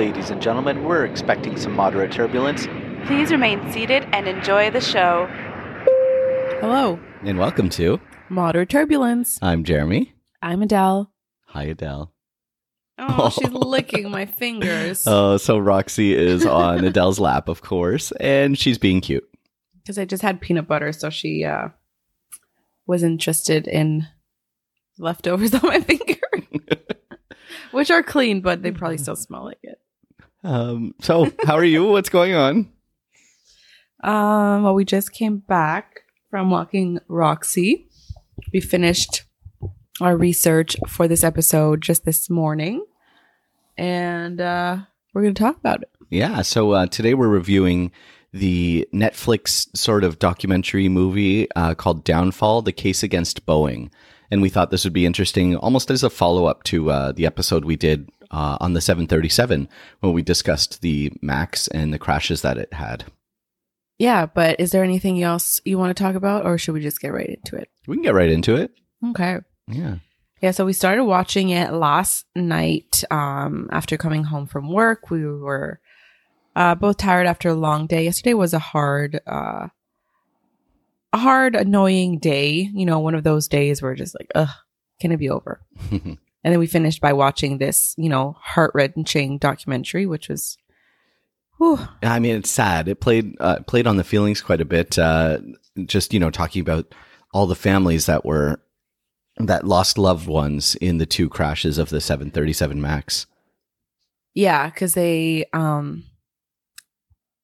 Ladies and gentlemen, we're expecting some moderate turbulence. Please remain seated and enjoy the show. Hello, And welcome to Moderate Turbulence. I'm Jeremy. I'm Adele. Hi, Adele. Oh, she's licking my fingers Oh, so Roxy is on Adele's lap, of course, and she's being cute. because I just had peanut butter, so she uh, was interested in leftovers on my finger, which are clean, but they probably still smell like it. Um, so how are you? What's going on? Um, well, we just came back from walking Roxy. We finished our research for this episode just this morning, and uh, we're going to talk about it. Yeah, so uh, today we're reviewing the Netflix sort of documentary movie uh, called Downfall: The Case Against Boeing, and we thought this would be interesting, almost as a follow up to uh, the episode we did uh, on the 737 when we discussed the Max and the crashes that it had. Yeah, but is there anything else you want to talk about, or should we just get right into it? We can get right into it. Okay. Yeah. Yeah, so we started watching it last night um, after coming home from work. We were uh, both tired after a long day. Yesterday was a hard, uh, a hard, annoying day. You know, one of those days where just like, ugh, can it be over? and then we finished by watching this, you know, heart wrenching documentary, which was, whew, I mean, it's sad. It played uh, played on the feelings quite a bit. Uh, just you know, talking about all the families that were that lost loved ones in the two crashes of the 737 Max. Yeah, because they, um,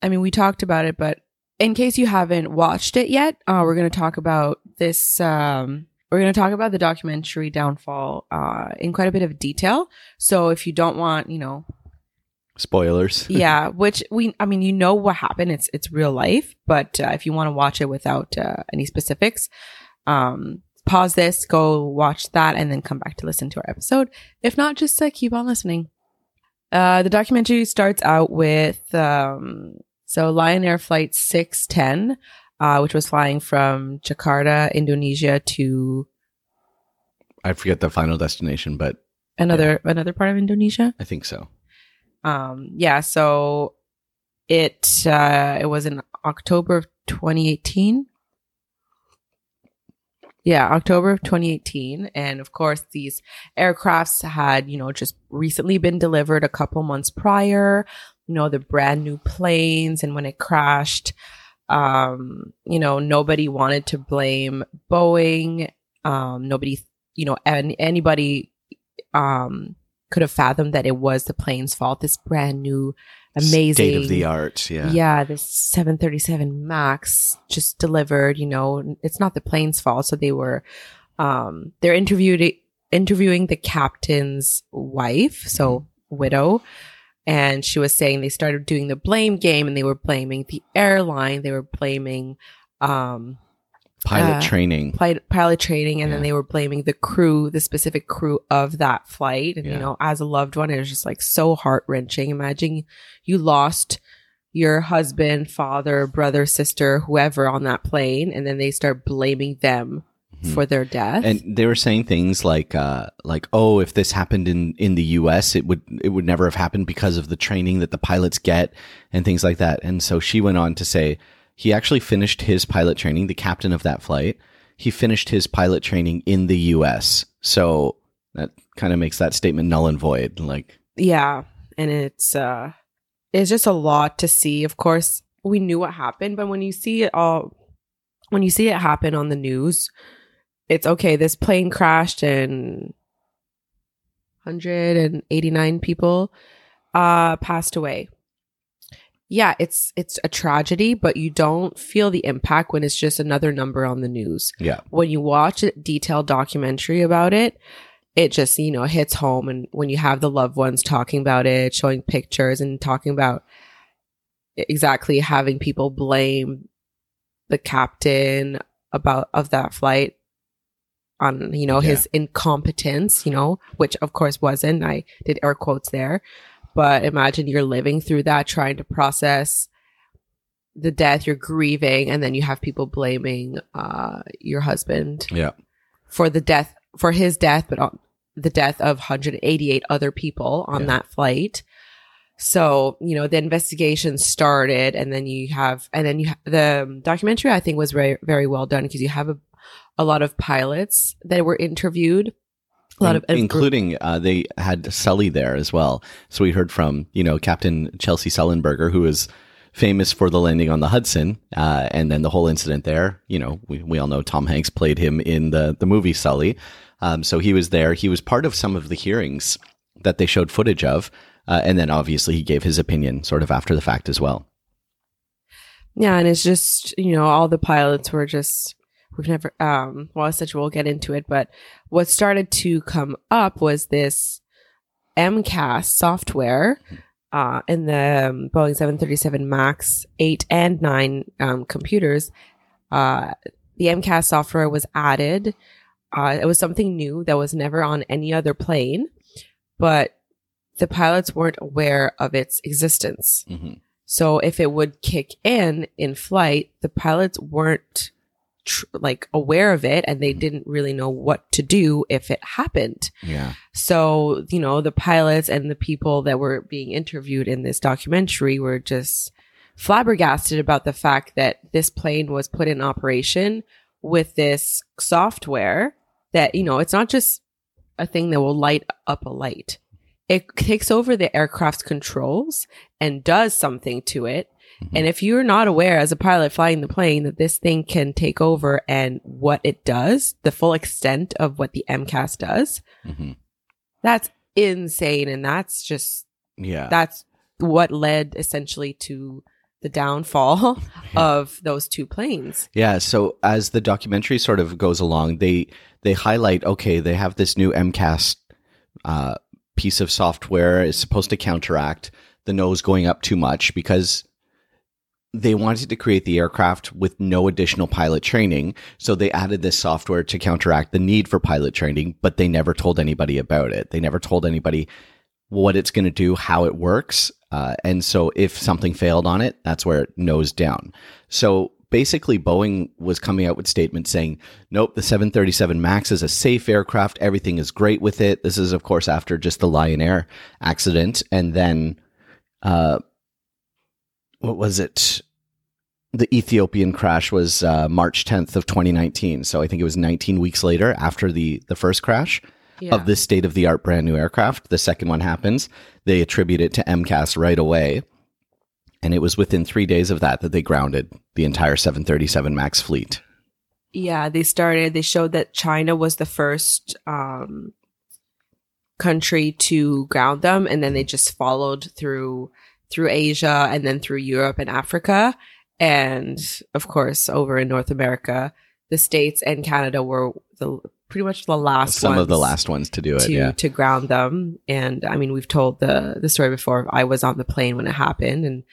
I mean, we talked about it, but in case you haven't watched it yet, uh, we're going to talk about this. Um, we're going to talk about the documentary Downfall uh, in quite a bit of detail. So if you don't want, you know, Spoilers. yeah, which we, I mean, you know what happened. It's it's real life, but uh, if you want to watch it without uh, any specifics, um, pause this, go watch that, and then come back to listen to our episode. If not, just uh, keep on listening. Uh, the documentary starts out with um, so Lion Air Flight 610, uh, which was flying from Jakarta, Indonesia to I forget the final destination, but another another part of Indonesia. I think so. Um, yeah, so it uh, it was in October of 2018. Yeah, October of 2018, and of course these aircrafts had you know just recently been delivered a couple months prior. You know the brand new planes, and when it crashed, um, you know nobody wanted to blame Boeing. Um, nobody, you know, and anybody um could have fathomed that it was the plane's fault. This brand new, amazing, state of the art. Yeah. yeah, this 737 Max just delivered. You know, it's not the plane's fault. So they were, um, they're interviewed interviewing the captain's wife, so widow, and she was saying they started doing the blame game, and they were blaming the airline. They were blaming, um, Pilot Uh, training. pilot, pilot training and then they were blaming the crew the specific crew of that flight and Yeah. you know as a loved one it was just like so heart-wrenching imagine you lost your husband father brother sister whoever on that plane and then they start blaming them Mhm. for their death. And they were saying things like uh like oh if this happened in in the US it would it would never have happened because of the training that the pilots get and things like that. And so she went on to say he actually finished his pilot training the captain of that flight. He finished his pilot training in the US so that kind of makes that statement null and void like. Yeah. And it's uh it's just a lot to see. Of course we knew what happened but when you see it all when you see it happen on the news it's okay this plane crashed and 189 people uh passed away. Yeah it's it's a tragedy but you don't feel the impact when it's just another number on the news. Yeah. When you watch a detailed documentary about it, it just, you know, hits home. And when you have the loved ones talking about it, showing pictures and talking about exactly having people blame the captain about of that flight on, you know, Yeah. his incompetence, you know, which of course wasn't. I did air quotes there. But imagine you're living through that, trying to process the death, you're grieving, and then you have people blaming uh, your husband yeah for the death, for his death, but on the death of 188 other people on Yeah. that flight. So, you know, the investigation started and then you have, and then you, ha- the documentary I think was very, very well done because you have a, a lot of pilots that were interviewed. A lot In- of, including uh, they had Sully there as well. So we heard from you know Captain Chesley Sullenberger, who is famous for the landing on the Hudson, uh, and then the whole incident there. You know, we, we all know Tom Hanks played him in the the movie Sully. Um, so he was there. He was part of some of the hearings that they showed footage of, uh, and then obviously he gave his opinion sort of after the fact as well. Yeah, and it's just you know all the pilots were just we've never um well essentially we'll get into it, but what started to come up was this MCAS software uh in the um, Boeing 737 Max 8 and 9 um, computers. Uh the MCAS software was added. Uh, it was something new that was never on any other plane, but the pilots weren't aware of its existence. Mhm. So if it would kick in in flight, the pilots weren't tr- like aware of it and they mm-hmm. didn't really know what to do if it happened. Yeah, So, you know, the pilots and the people that were being interviewed in this documentary were just flabbergasted about the fact that this plane was put in operation with this software that, you know, it's not just a thing that will light up a light. It takes over the aircraft's controls and does something to it. And if you're not aware as a pilot flying the plane that this thing can take over and what it does, the full extent of what the MCAS does, hmm that's insane. And that's just, yeah. that's what led essentially to the downfall of those two planes. Yeah, so as the documentary sort of goes along, they they highlight okay, they have this new MCAS uh, piece of software is supposed to counteract the nose going up too much because they wanted to create the aircraft with no additional pilot training, so they added this software to counteract the need for pilot training, but they never told anybody about it. They never told anybody what it's going to do, how it works. Uh, and so if something failed on it, that's where it nosed down. So basically, Boeing was coming out with statements saying, nope, the 737 MAX is a safe aircraft. Everything is great with it. This is, of course, after just the Lion Air accident. And then, uh, what was it? The Ethiopian crash was uh, March 10th of 2019. So I think it was 19 weeks later after the, the first crash of this state of the art brand new aircraft. The second one happens. They attribute it to MCAS right away. And it was within three days of that that they grounded the entire 737 MAX fleet. Yeah, they started, they showed that China was the first um, country to ground them. And then they just followed through through Asia and then through Europe and Africa. And of course, over in North America, the States and Canada were the pretty much the last Some of the last ones to do it. to yeah. to ground them. And I mean, we've told the the story before. I was on the plane when it happened, and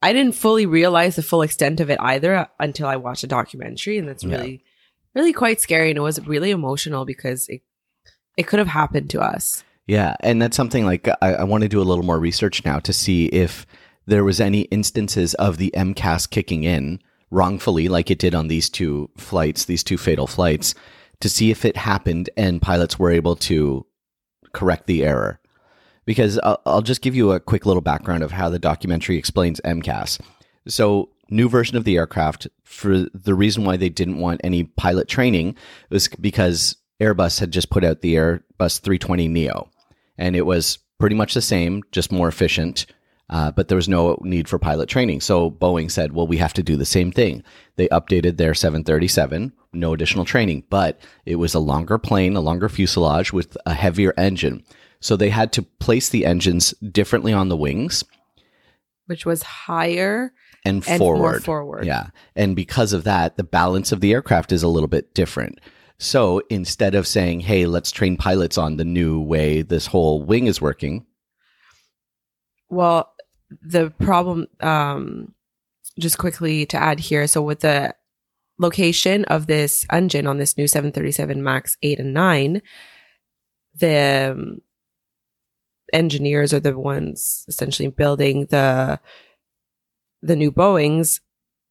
I didn't fully realize the full extent of it either uh, until I watched a documentary, and that's Yeah. really really quite scary. And it was really emotional because it it could have happened to us. Yeah, and that's something like I, I want to do a little more research now to see if there was any instances of the MCAS kicking in wrongfully, like it did on these two flights, these two fatal flights, to see if it happened and pilots were able to correct the error. Because I'll, I'll just give you a quick little background of how the documentary explains MCAS. So, new version of the aircraft, for the reason why they didn't want any pilot training was because Airbus had just put out the Airbus 320 Neo, and it was pretty much the same, just more efficient. Uh, but there was no need for pilot training. So Boeing said, well, we have to do the same thing. They updated their 737, no additional training, but it was a longer plane, a longer fuselage with a heavier engine. So they had to place the engines differently on the wings Which was higher and, and more forward. forward. Yeah. And because of that, the balance of the aircraft is a little bit different. So instead of saying, hey, let's train pilots on the new way this whole wing is working, Well, the problem, um, just quickly to add here. So with the location of this engine on this new 737 Max 8 and 9, the um, engineers are the ones essentially building the the new Boeings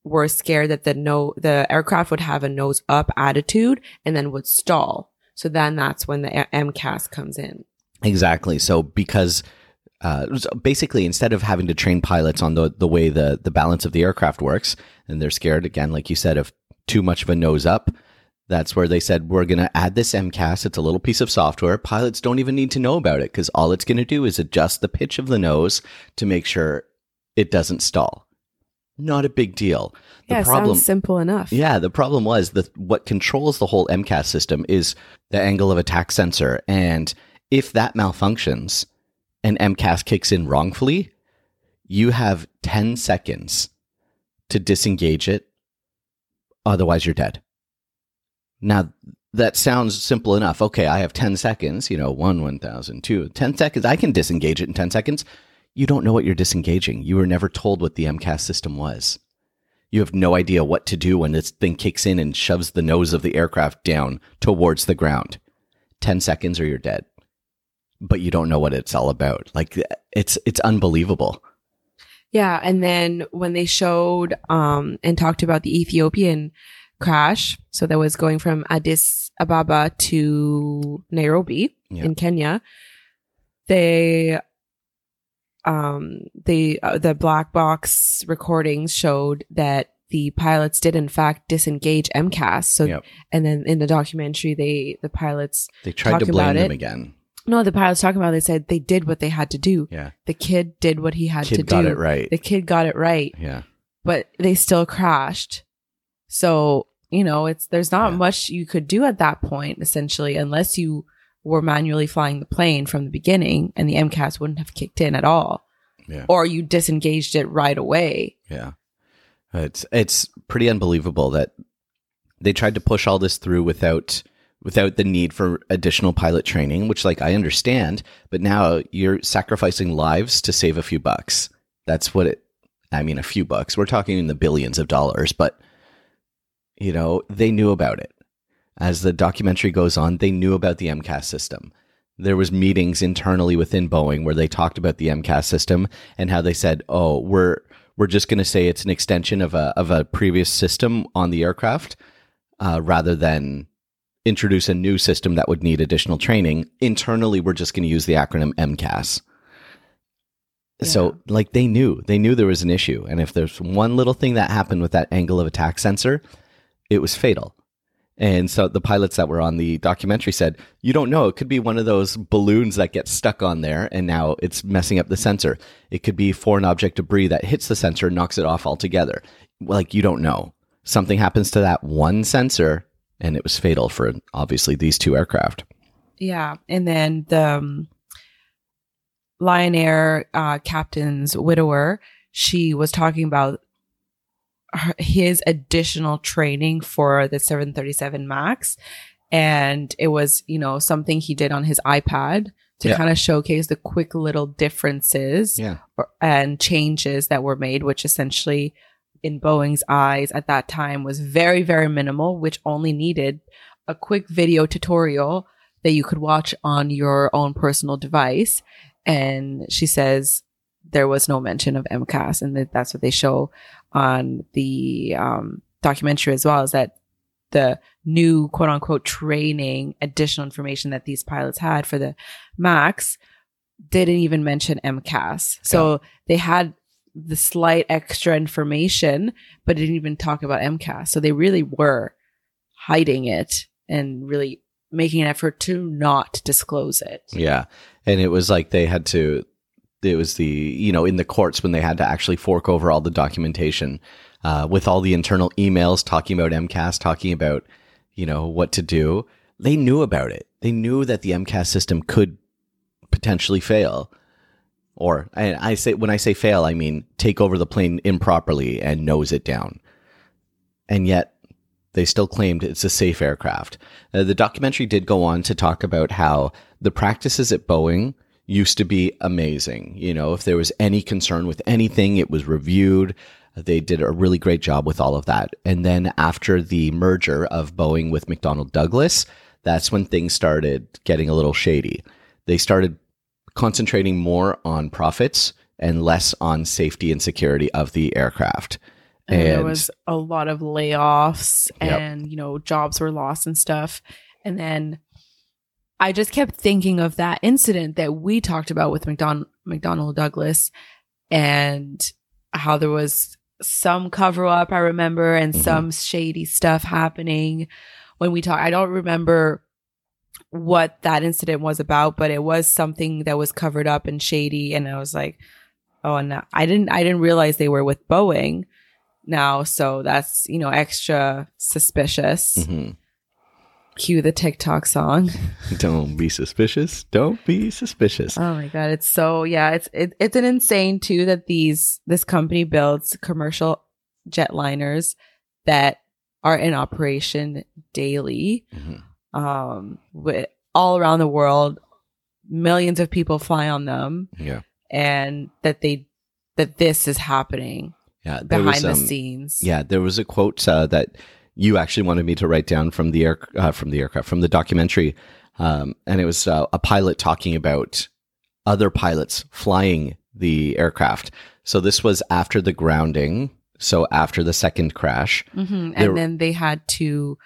were scared that the no the aircraft would have a nose up attitude and then would stall. So then that's when the MCAS comes in. Exactly. So because uh, basically instead of having to train pilots on the the way the the balance of the aircraft works, and they're scared again, like you said, of too much of a nose up. That's where they said we're going to add this MCAS. It's a little piece of software. Pilots don't even need to know about it because all it's going to do is adjust the pitch of the nose to make sure it doesn't stall. Not a big deal. The yeah, problem, sounds simple enough. yeah, the problem was that what controls the whole MCAS system is the angle of attack sensor. And if that malfunctions and MCAS kicks in wrongfully, you have 10 seconds to disengage it. Otherwise, you're dead. Now, that sounds simple enough. Okay, I have 10 seconds, you know, one, 1,000, two, 10 seconds. I can disengage it in 10 seconds. You don't know what you're disengaging. You were never told what the MCAS system was. You have no idea what to do when this thing kicks in and shoves the nose of the aircraft down towards the ground. 10 seconds or you're dead. But you don't know what it's all about. Like it's it's unbelievable. Yeah, and then when they showed um and talked about the Ethiopian crash, so that was going from Addis Ababa to Nairobi Yeah. in Kenya, they um they uh, the black box recordings showed that the pilots did in fact disengage MCAS. So Yep. and then in the documentary they the pilots They tried to blame about them it. again. No the pilots talking about they said they did what they had to do. Yeah. The kid did what he had to do. Kid got it right. The kid got it right Yeah. but they still crashed. So, you know, it's there's not Yeah. much you could do at that point essentially unless you were manually flying the plane from the beginning and the MCAS wouldn't have kicked in at all Yeah. or you disengaged it right away. Yeah. It's it's pretty unbelievable that they tried to push all this through without without the need for additional pilot training, which like I understand, but now you're sacrificing lives to save a few bucks. That's what it I mean a few bucks. We're talking in the billions of dollars, but you know, they knew about it. As the documentary goes on, they knew about the MCAS system. There was meetings internally within Boeing where they talked about the MCAS system and how they said, "Oh, we're we're just going to say it's an extension of a of a previous system on the aircraft, uh, rather than introduce a new system that would need additional training. Internally, we're just going to use the acronym MCAS." So, like, they knew they knew there was an issue, and if there's one little thing that happened with that angle of attack sensor, it was fatal. And so the pilots that were on the documentary said, You don't know. It could be one of those balloons that gets stuck on there and now it's messing up the sensor. It could be foreign object debris that hits the sensor and knocks it off altogether. Like, you don't know. Something happens to that one sensor and it was fatal for obviously these two aircraft. Yeah. And then the um, Lion Air uh, captain's widower, she was talking about her, his additional training for the 737 MAX. And it was, you know, something he did on his iPad to Yeah. kind of showcase the quick little differences Yeah. or, and changes that were made, which essentially in Boeing's eyes at that time was very, very minimal, which only needed a quick video tutorial that you could watch on your own personal device. And she says there was no mention of MCAS, and that that's what they show on the um, documentary as well. Is that the new quote unquote training, additional information that these pilots had for the Max didn't even mention MCAS. So they had the slight extra information, but didn't even talk about MCAS. So they really were hiding it and really making an effort to not disclose it. Yeah. And it was like they had to, it was the, you know, in the courts when they had to actually fork over all the documentation uh, with all the internal emails talking about MCAS, talking about, you know, what to do. They knew about it. They knew that the MCAS system could potentially fail. Or I, say, when I say fail, I mean take over the plane improperly and nose it down. And yet they still claimed it's a safe aircraft. Uh, the documentary did go on to talk about how the practices at Boeing used to be amazing. You know, if there was any concern with anything, it was reviewed. They did a really great job with all of that. And then after the merger of Boeing with McDonnell Douglas, that's when things started getting a little shady. They started concentrating more on profits and less on safety and security of the aircraft. And, there was a lot of layoffs Yep. and, you know, jobs were lost and stuff. And then I just kept thinking of that incident that we talked about with McDon- McDonnell Douglas and how there was some cover up, I remember, and Mhm. some shady stuff happening when we talked. I don't remember what that incident was about, but it was something that was covered up and shady. And I was like, oh, no, I didn't, I didn't realize they were with Boeing now. So that's, you know, extra suspicious. Mhm. Cue the TikTok song. Don't be suspicious. Don't be suspicious. Oh my god, it's so yeah, it's it, it's an insane too that these this company builds commercial jetliners that are in operation daily, Mhm. Um, with all around the world. Millions of people fly on them, Yeah. and that they that this is happening Yeah. behind was, the um, scenes. Yeah, there was a quote uh, that you actually wanted me to write down from the air uh, from the aircraft from the documentary, um, and it was uh, a pilot talking about other pilots flying the aircraft. So this was after the grounding, so after the second crash. hmm There- And then they had to,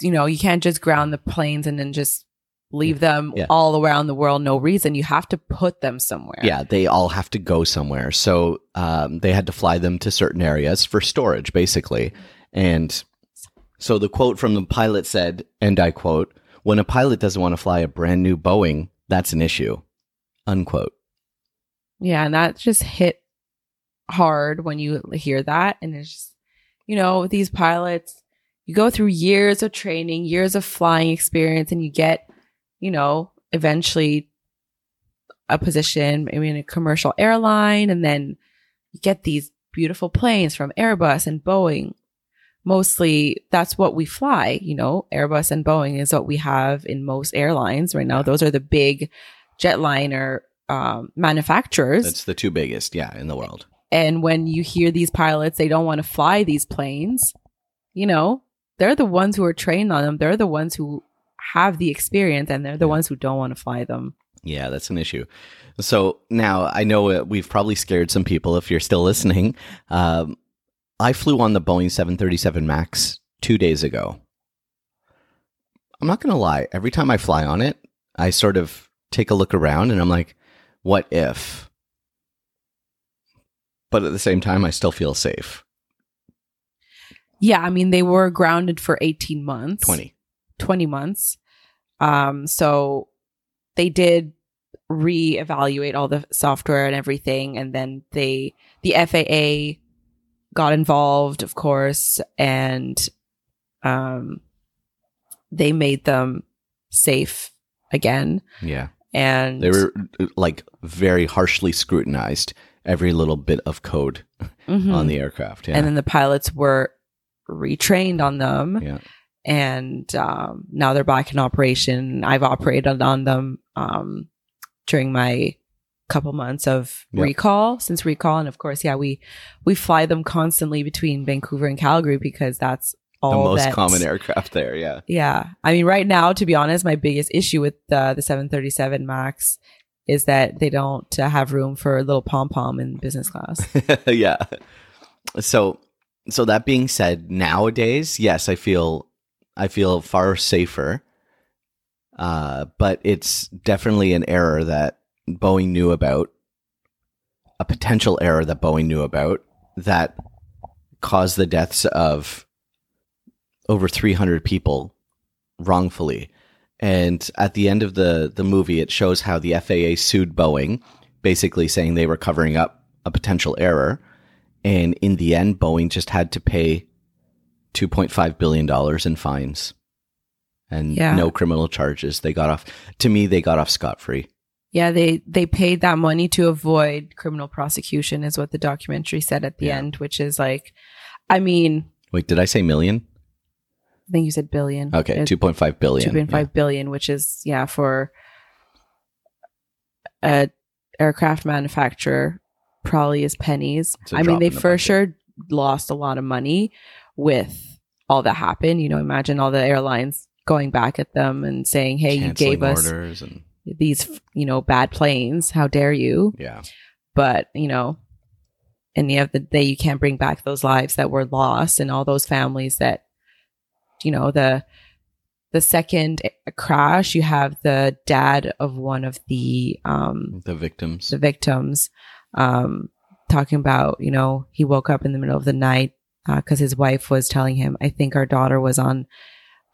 you know, you can't just ground the planes and then just leave them Yeah. all around the world, no reason. You have to put them somewhere. Yeah, they all have to go somewhere. So um, they had to fly them to certain areas for storage, basically. And so the quote from the pilot said, and I quote, when a pilot doesn't want to fly a brand new Boeing, that's an issue. Unquote. Yeah. And that just hit hard when you hear that. And it's just, you know, these pilots, you go through years of training, years of flying experience, and you get, you know, eventually a position, maybe in a commercial airline, and then you get these beautiful planes from Airbus and Boeing. Mostly that's what we fly, you know, Airbus and Boeing is what we have in most airlines right now. Those are the big jetliner um, manufacturers. That's the two biggest, yeah, in the world. And when you hear these pilots, they don't want to fly these planes. You know, they're the ones who are trained on them. They're the ones who have the experience and they're the ones who don't want to fly them. Yeah, that's an issue. So now I know uh, we've probably scared some people if you're still listening. Um, I flew on the Boeing 737 MAX two days ago. I'm not going to lie. Every time I fly on it, I sort of take a look around and I'm like, what if? But at the same time, I still feel safe. Yeah, I mean, they were grounded for 18 months. 20. 20 months. Um, so they did reevaluate all the software and everything, and then they the FAA got involved, of course, and um, they made them safe again. Yeah. And They were like very harshly scrutinized every little bit of code Mhm. on the aircraft. Yeah. and then the pilots were retrained on them. yeah. and um, now they're back in operation. I've operated on them um, during my couple months of Yep. recall since recall, and of course, yeah, we we fly them constantly between Vancouver and Calgary because that's all the most that- common aircraft there. Yeah. Yeah, I mean, right now, to be honest, my biggest issue with uh, the 737 Max is that they don't uh, have room for a little pom pom in business class. yeah. So so that being said, nowadays, yes, I feel I feel far safer. Uh, but it's definitely an error that Boeing knew about, a potential error that Boeing knew about that caused the deaths of over 300 people wrongfully. And at the end of the, the movie, it shows how the FAA sued Boeing, basically saying they were covering up a potential error. And in the end, Boeing just had to pay $2.5 billion in fines and Yeah. no criminal charges. They got off, to me, they got off scot free. Yeah, they they paid that money to avoid criminal prosecution, is what the documentary said at the Yeah. end, which is like, I mean, Wait, did I say million? I think you said billion. Okay, It- 2.5 billion. 2.5 billion, which is yeah for a aircraft manufacturer probably is pennies. I mean, they the for sure lost a lot of money with all that happened. You know, imagine all the airlines going back at them and saying, "Hey, you gave us and these, you know, bad planes. How dare you?" yeah. but you know in the end of the day you can't bring back those lives that were lost and all those families that you know the the second crash, you have the dad of one of the um, The victims. the victims um, talking about, you know, he woke up in the middle of the night because his wife was telling him, I think our daughter was on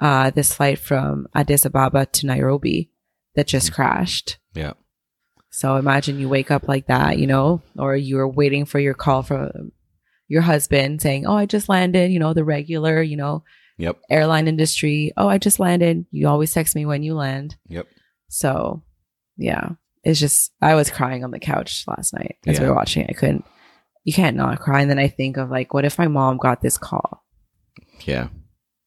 uh, this flight from Addis Ababa to Nairobi that just crashed. Yeah. So imagine you wake up like that, you know, or you're waiting for your call from your husband saying, Oh, I just landed, you know, the regular, you know, Yep. airline industry. Oh, I just landed. You always text me when you land. Yep. So, yeah, it's just I was crying on the couch last night as we were watching. it. I couldn't. You can't not cry. And then I think of like, what if my mom got this call? Yeah.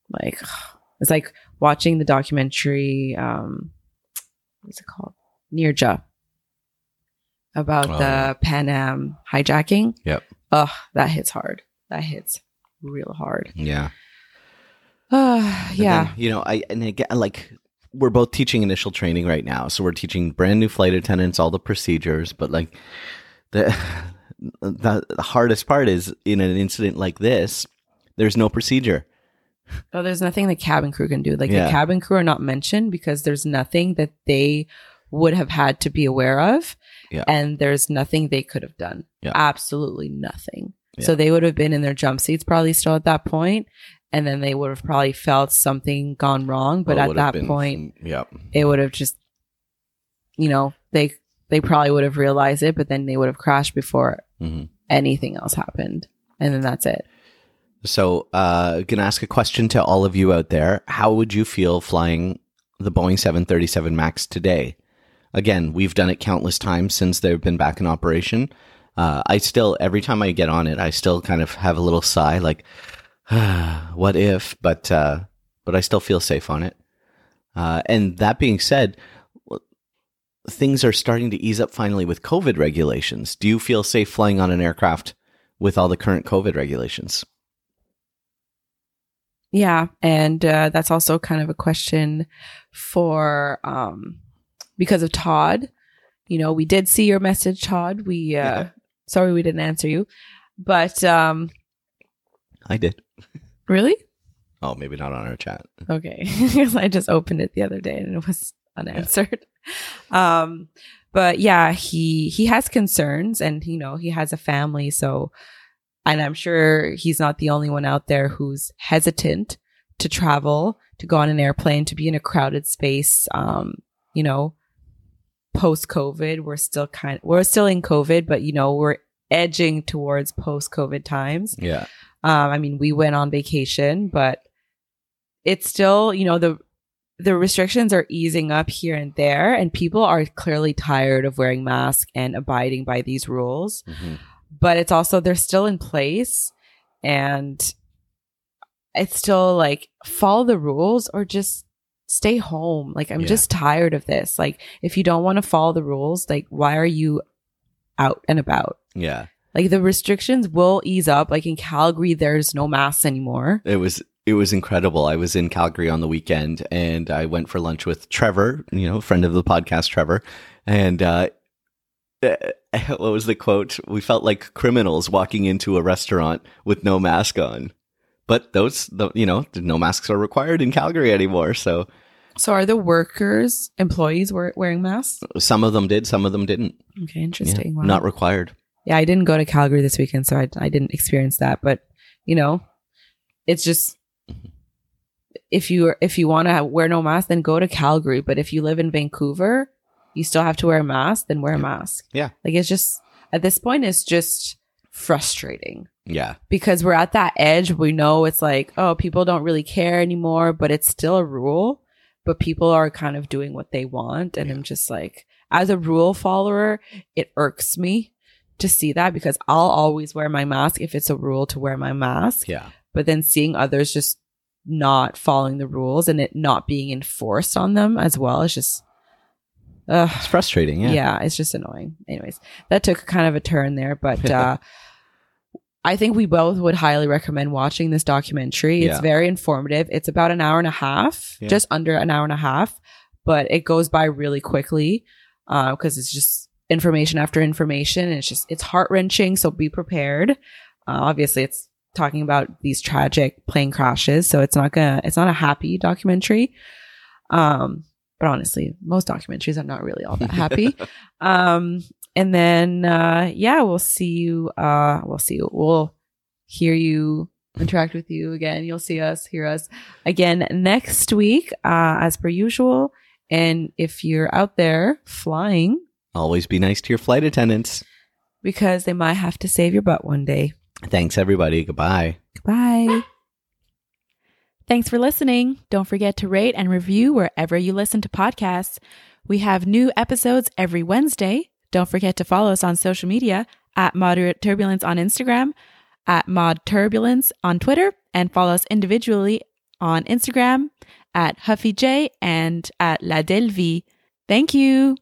Like, it's like watching the documentary. Um, what's it called? Neerja about Oh, the yeah. Pan Am hijacking. Yep. Ugh, that hits hard. That hits real hard. Yeah. Uh, yeah. then, you know, I and again, like we're both teaching initial training right now, so we're teaching brand new flight attendants all the procedures. But like the the, the hardest part is in an incident like this, there's no procedure. Oh, there's nothing the cabin crew can do. Like Yeah. the cabin crew are not mentioned because there's nothing that they would have had to be aware of. Yeah. And there's nothing they could have done. Yeah. Absolutely nothing. So they would have been in their jump seats probably still at that point, And then they would have probably felt something gone wrong. But Well, at that been- point, yeah, it would have just, you know, they they probably would have realized it, but then they would have crashed before hmm anything else happened. And then that's it. So, uh, gonna ask a question to all of you out there. How would you feel flying the Boeing 737 Max today? Again, we've done it countless times since they've been back in operation. Uh, I still, every time I get on it, I still kind of have a little sigh, like, what if? But, uh, but I still feel safe on it. Uh, and that being said, things are starting to ease up finally with COVID regulations. Do you feel safe flying on an aircraft with all the current COVID regulations? Yeah, and uh, that's also kind of a question for um, because of Todd. You know, we did see your message, Todd. We uh, Yeah. sorry we didn't answer you, but um, I did. Really Oh, maybe not on our chat. okay because I just opened it the other day and it was unanswered. Um, but yeah, he he has concerns, and you know he has a family, so and I'm sure he's not the only one out there who's hesitant to travel, to go on an airplane, to be in a crowded space. Um, you know, post COVID, we're still kind we're still in COVID, but you know, we're edging towards post COVID times. Yeah. Um, I mean, we went on vacation, but it's still, you know, the the restrictions are easing up here and there, and people are clearly tired of wearing masks and abiding by these rules Mhm. but it's also they're still in place and it's still like follow the rules or just stay home like i'm Yeah. just tired of this like if you don't want to follow the rules like why are you out and about Yeah. Like the restrictions will ease up like in calgary there's no masks anymore It was it was incredible. I was in Calgary on the weekend and I went for lunch with Trevor, you know, friend of the podcast Trevor. And uh what was the quote? We felt like criminals walking into a restaurant with no mask on. But those, the, you know, no masks are required in Calgary anymore. So so are the workers employees were wearing masks some of them did, some of them didn't. okay Yeah, interesting wow. Not required. Yeah i didn't go to calgary this weekend so i, I didn't experience that but you know it's just if you if you want to wear no mask then go to calgary but if you live in vancouver you still have to wear a mask then wear a mask Yeah. like it's just at this point it's just frustrating Yeah. because we're at that edge we know it's like oh people don't really care anymore but it's still a rule but people are kind of doing what they want and Yeah. i'm just like as a rule follower it irks me to see that because i'll always wear my mask if it's a rule to wear my mask Yeah. but then seeing others just not following the rules and it not being enforced on them as well is just uh, It's frustrating. Yeah. yeah. it's just annoying. Anyways, that took kind of a turn there, but uh I think we both would highly recommend watching this documentary. It's Yeah. very informative. It's about an hour and a half, Yeah. just under an hour and a half, but it goes by really quickly because it's just information after information. And it's just it's heart wrenching. So be prepared. Uh, obviously, it's talking about these tragic plane crashes, so it's not gonna it's not a happy documentary. Um, but honestly, most documentaries are not really all that happy. um, and then, uh, yeah, we'll see you. Uh, we'll see you. We'll hear you, interact with you again. You'll see us, hear us again next week, uh, as per usual. And if you're out there flying, Always be nice to your flight attendants. because they might have to save your butt one day. Thanks, everybody. Goodbye. Goodbye. Thanks for listening. Don't forget to rate and review wherever you listen to podcasts. We have new episodes every Wednesday. Don't forget to follow us on social media at Moderate Turbulence on Instagram, at Mod Turbulence on Twitter, and follow us individually on Instagram at Huffy J and at La Delvie. Thank you.